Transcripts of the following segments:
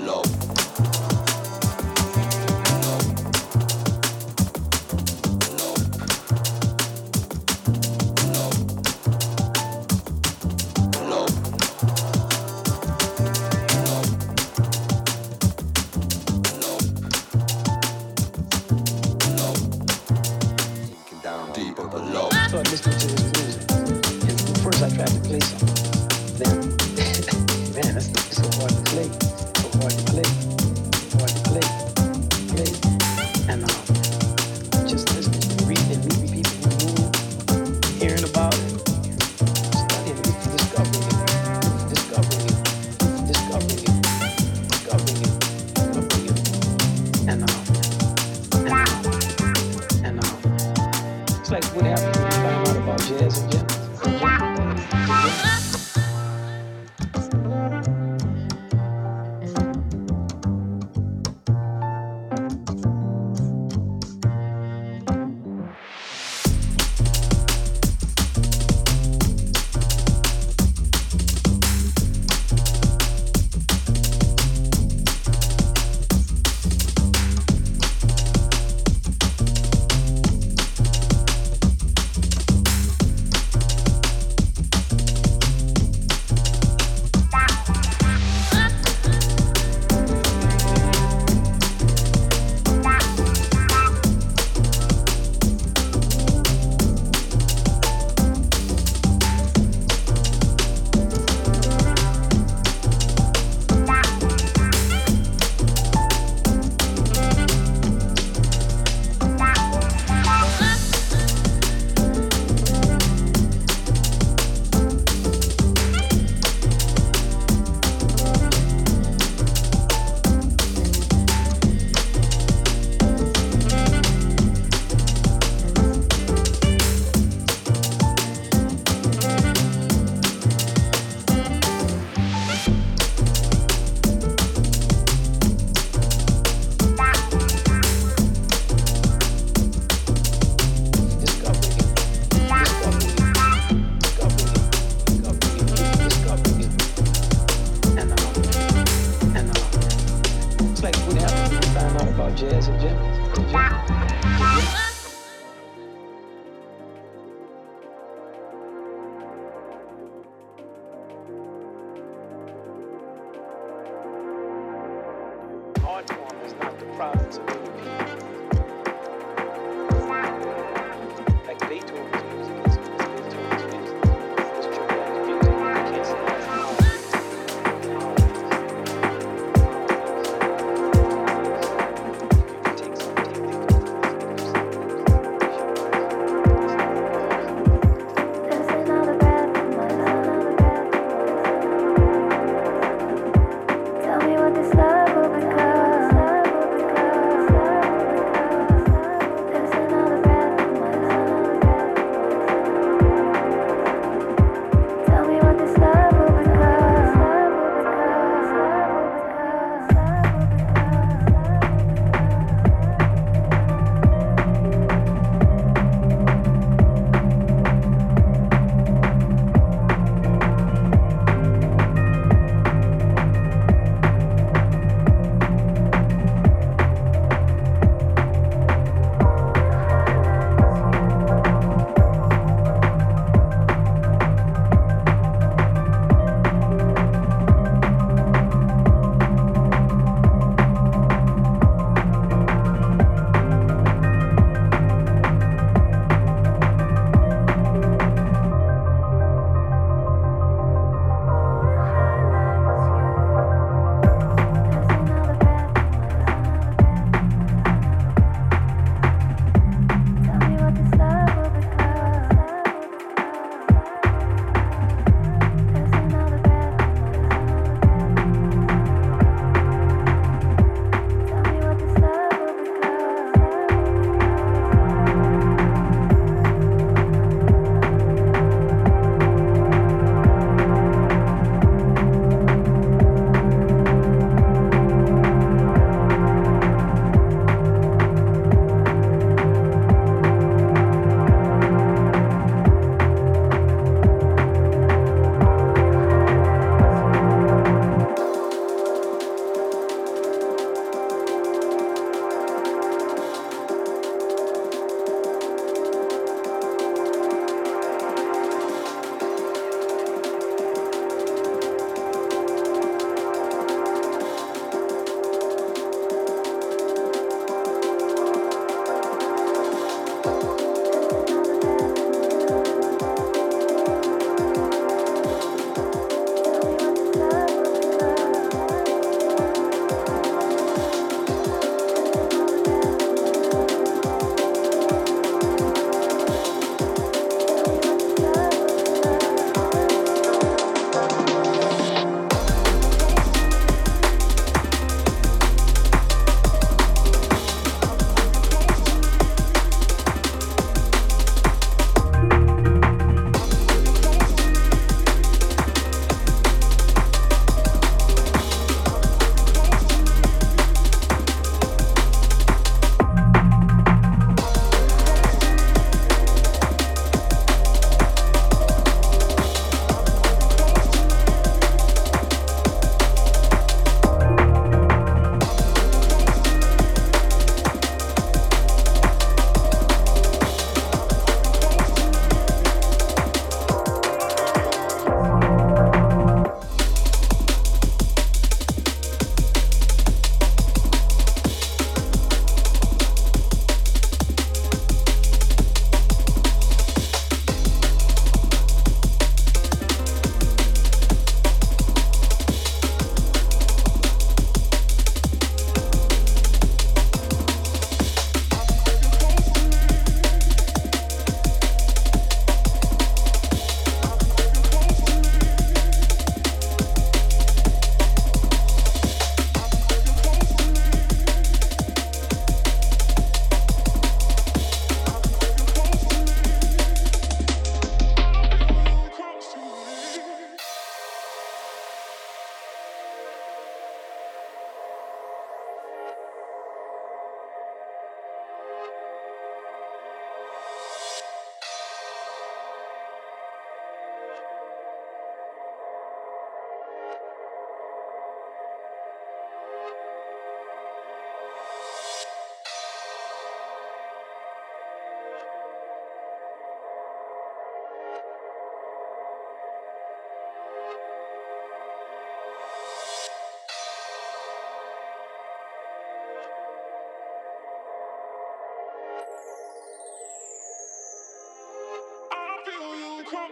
down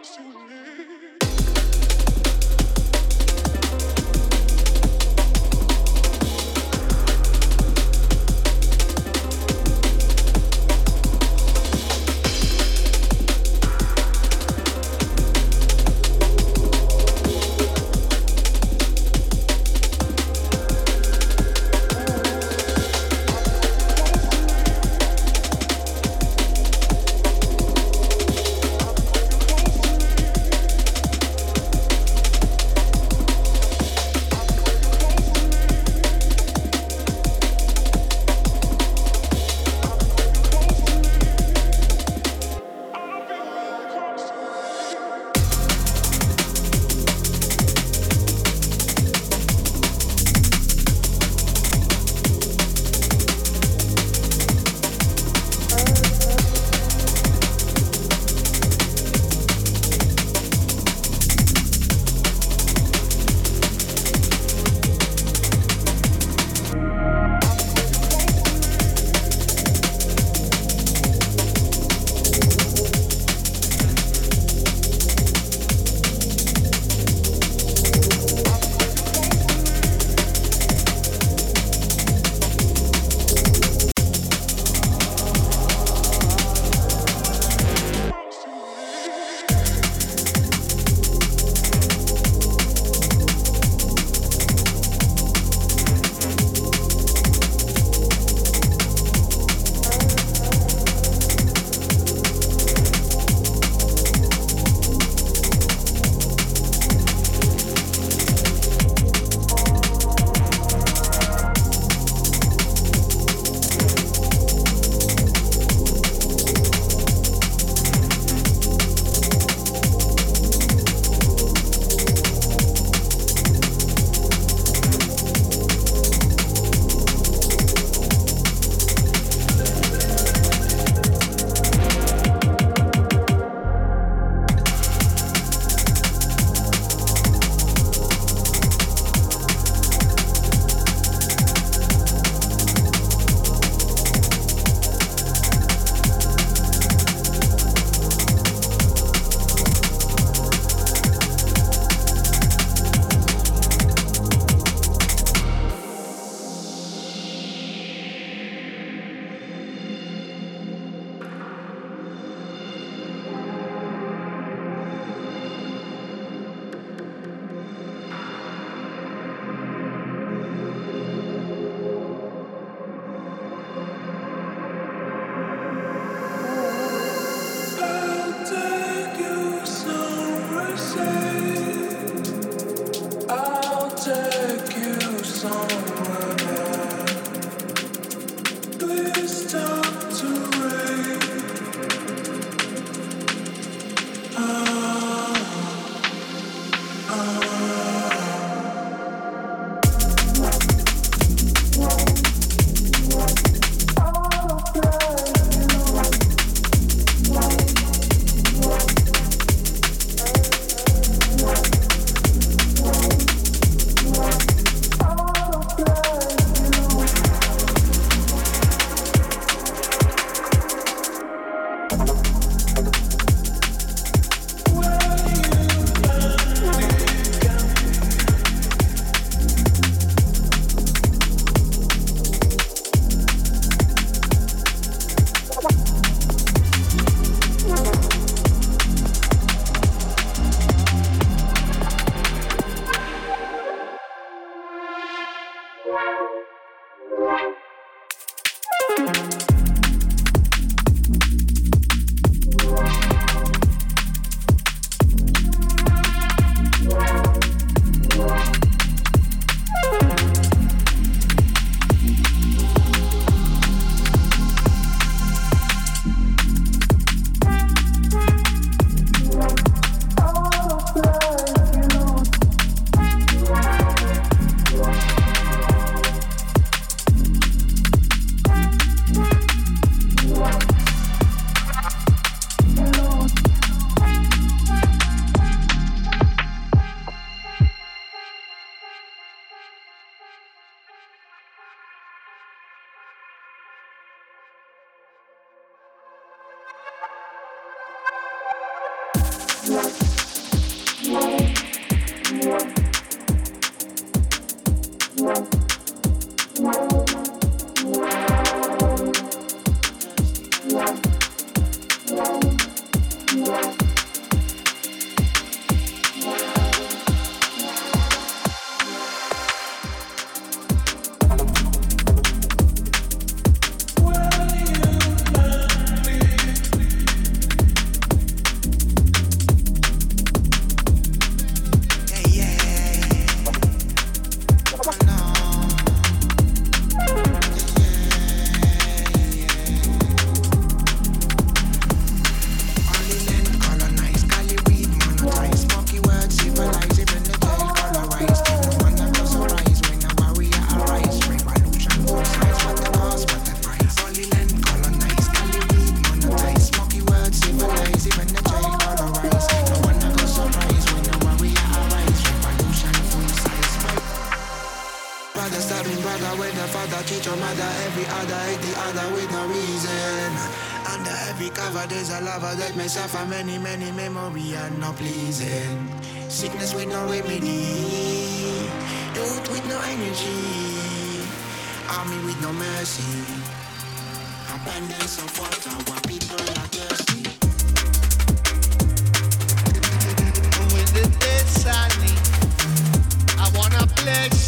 to me.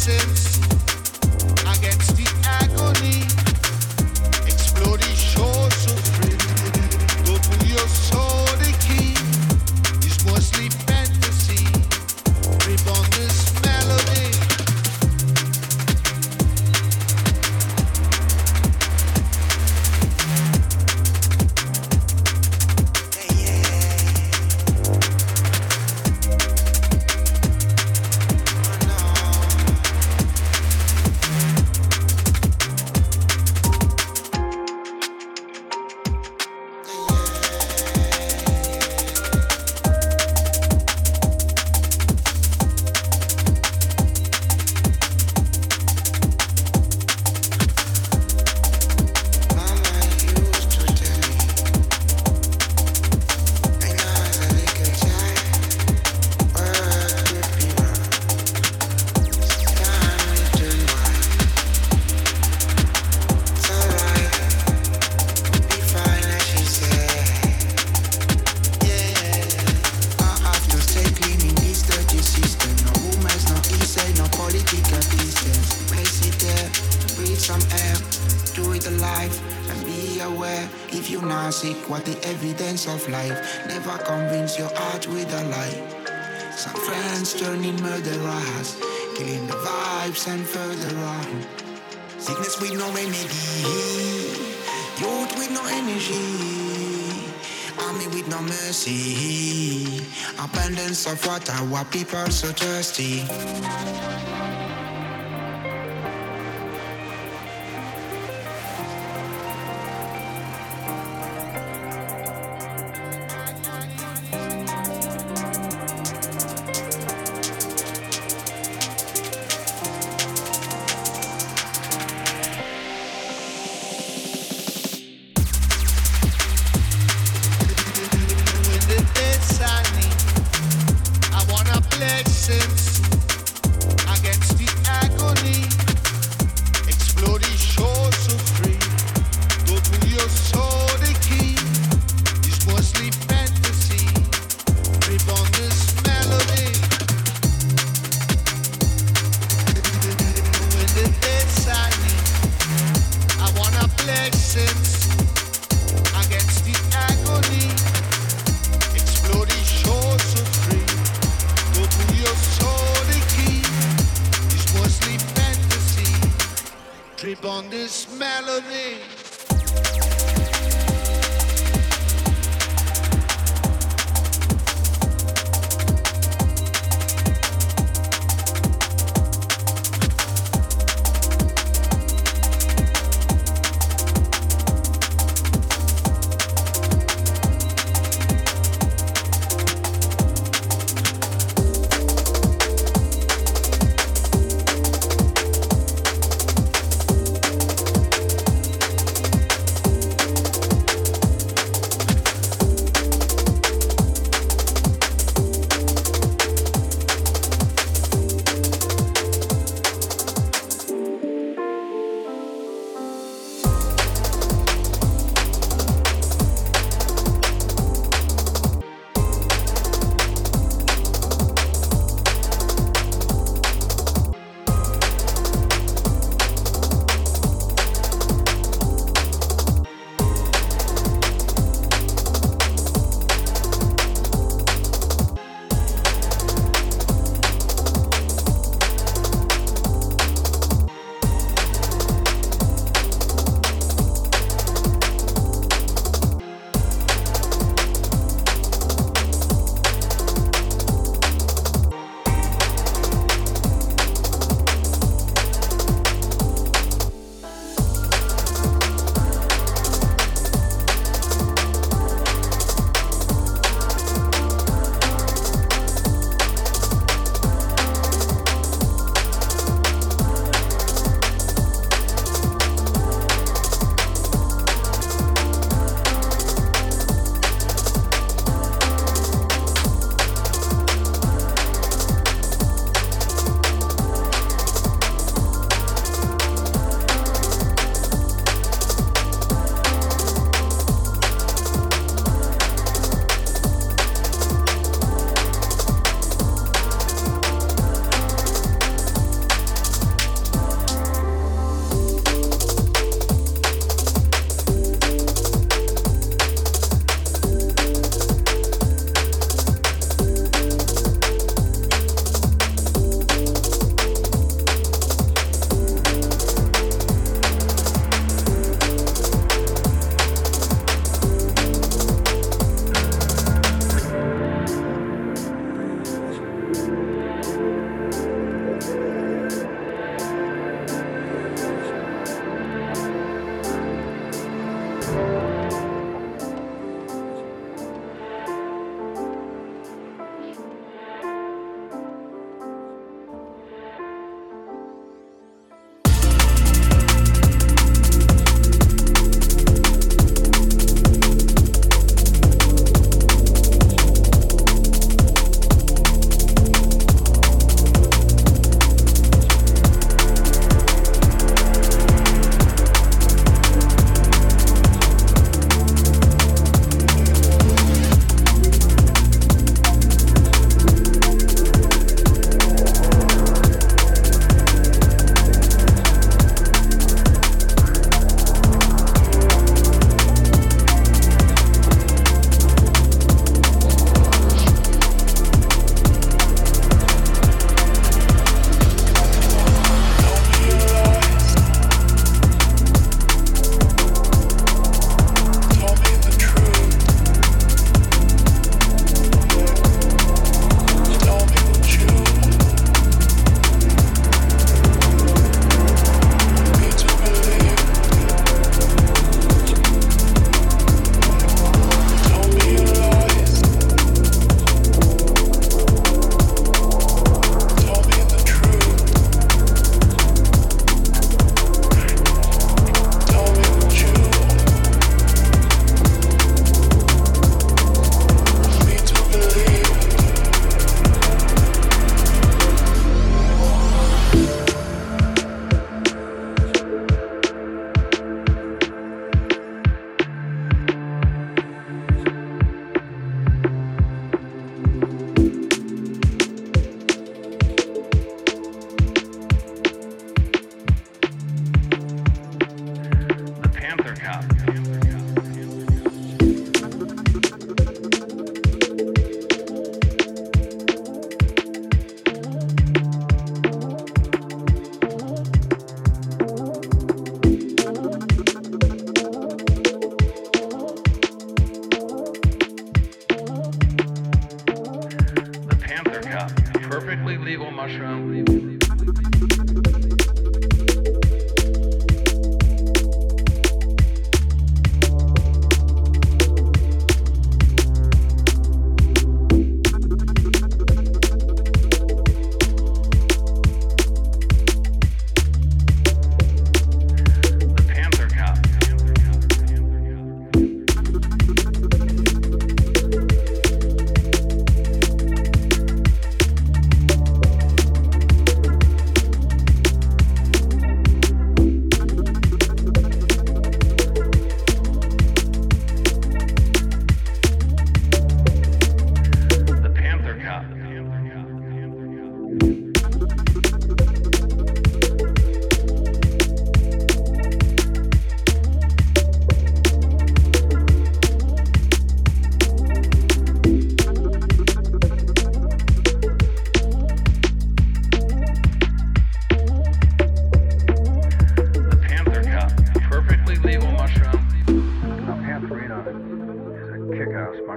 Of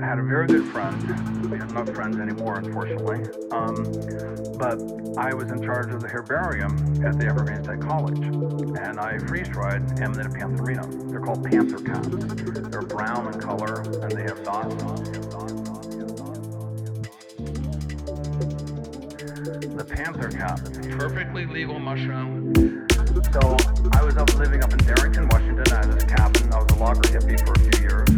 had a very good friend. We are not friends anymore, unfortunately. Um, but I was in charge of the herbarium at the Evergreen State College, and I freeze dried Amanita pantherina. They're called panther caps. They're brown in color, and they have dots. on The panther cap, perfectly legal mushroom. So I was up living up in Darrington, Washington. I had this cabin. I was a logger hippie for a few years,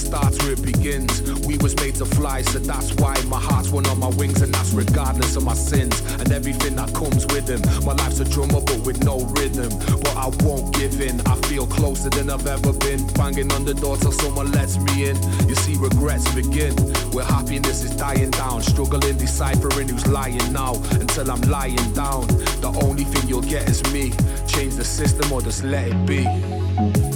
starts where it begins. We was made to fly, so that's why my heart's one on my wings, and that's regardless of my sins and everything that comes with them. My life's a drummer, but with no rhythm. But I won't give in. I feel closer than I've ever been. Banging on the door till someone lets me in. You see, regrets begin where happiness is dying down. Struggling, deciphering who's lying now until I'm lying down. The only thing you'll get is me. Change the system or just let it be.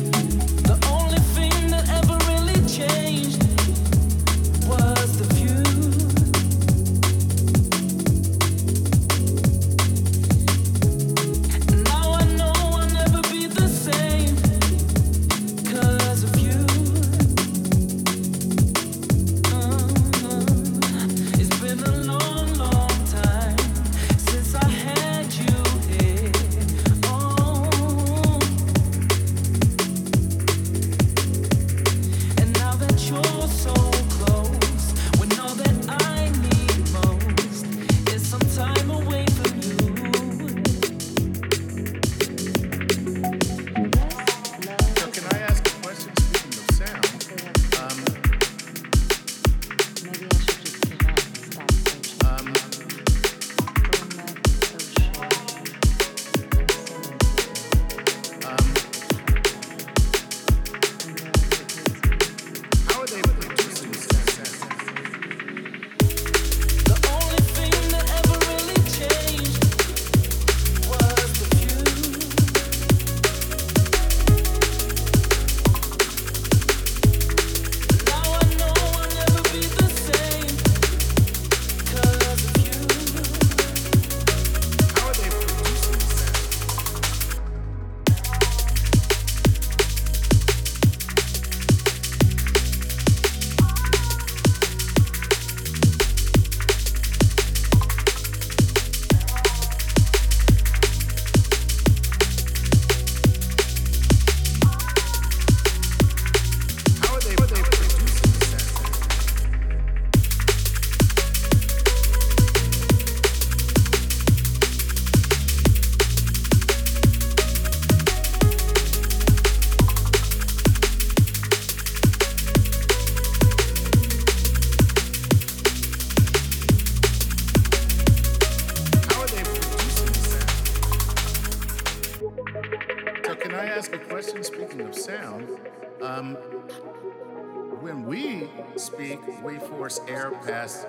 Force air past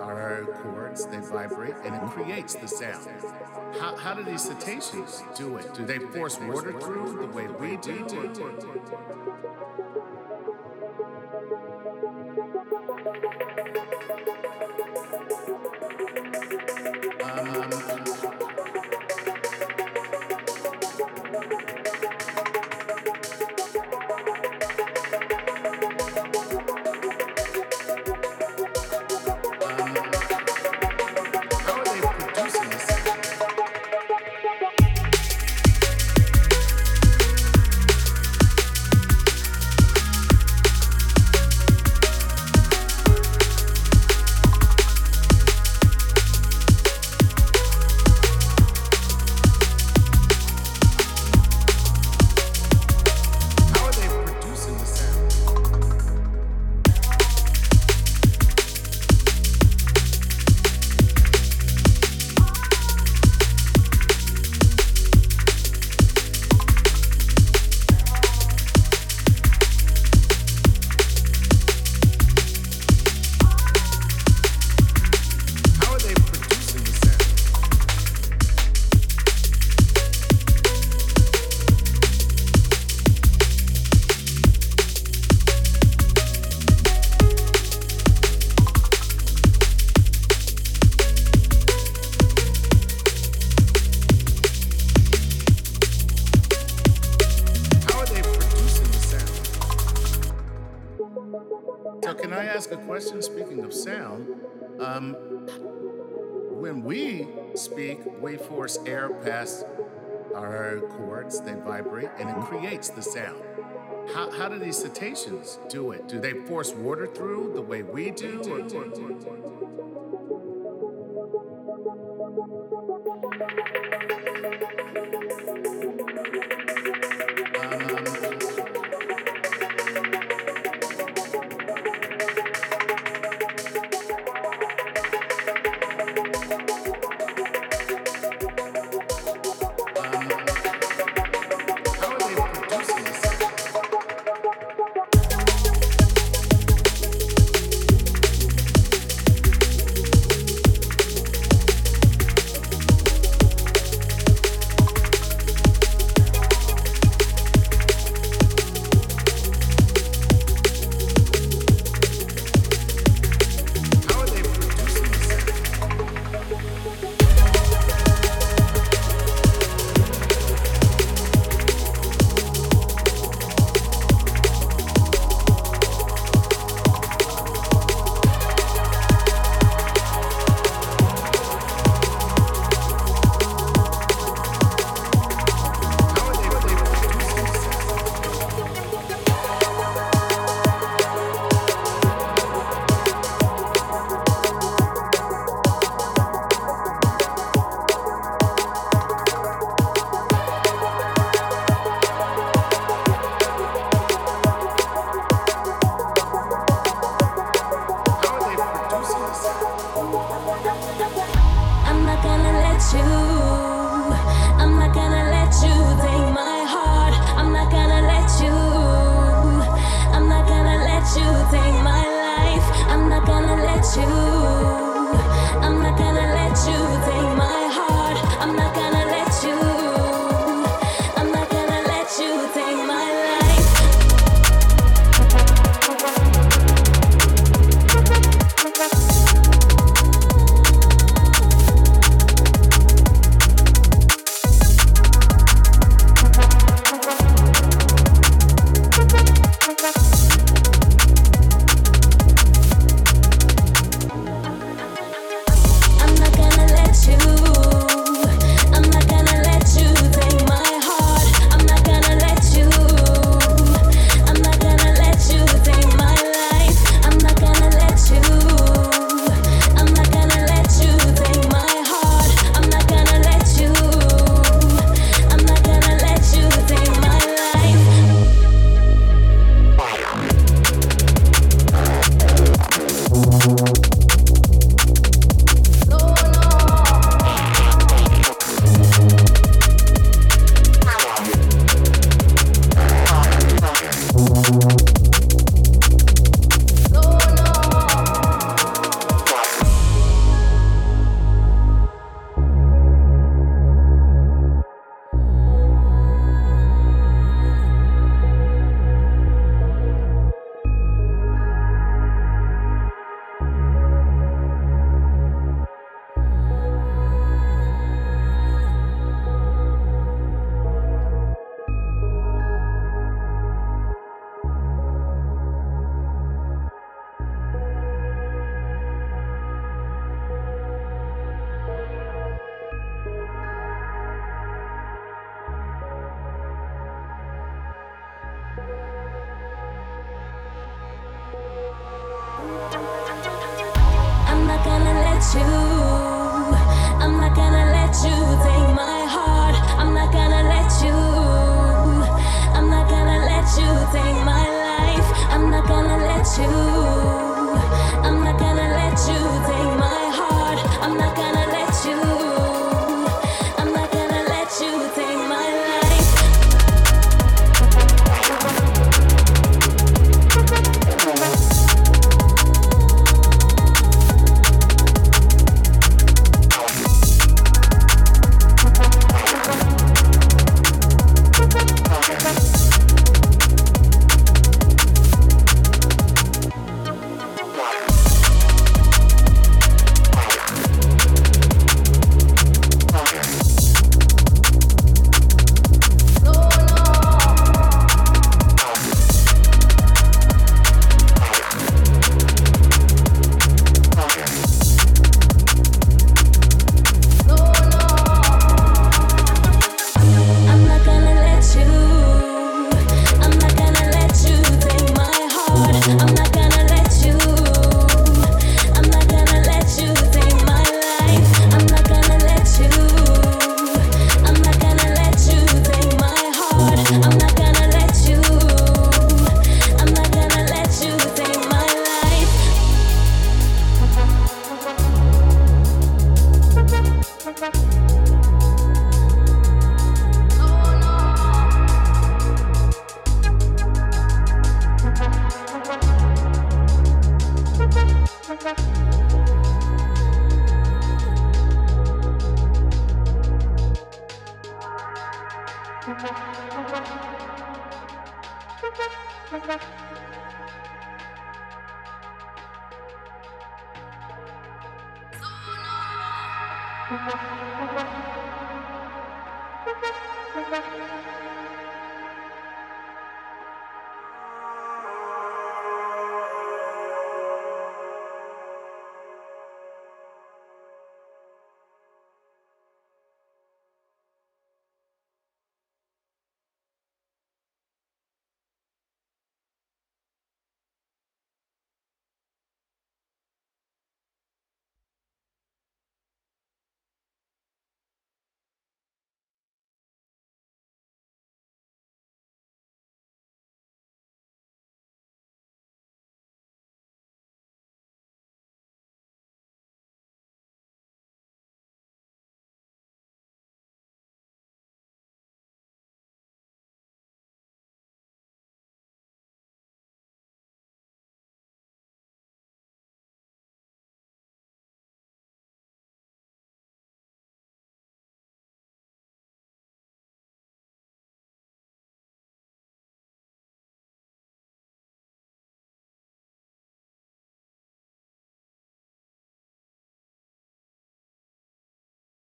our cords, they vibrate, and it creates the sound. How, how do these cetaceans do it? Do they force water through the way we do? We speak, we force air past our cords, they vibrate, and it mm-hmm. creates the sound. How, how do these cetaceans do it? Do they force water through the way we do? How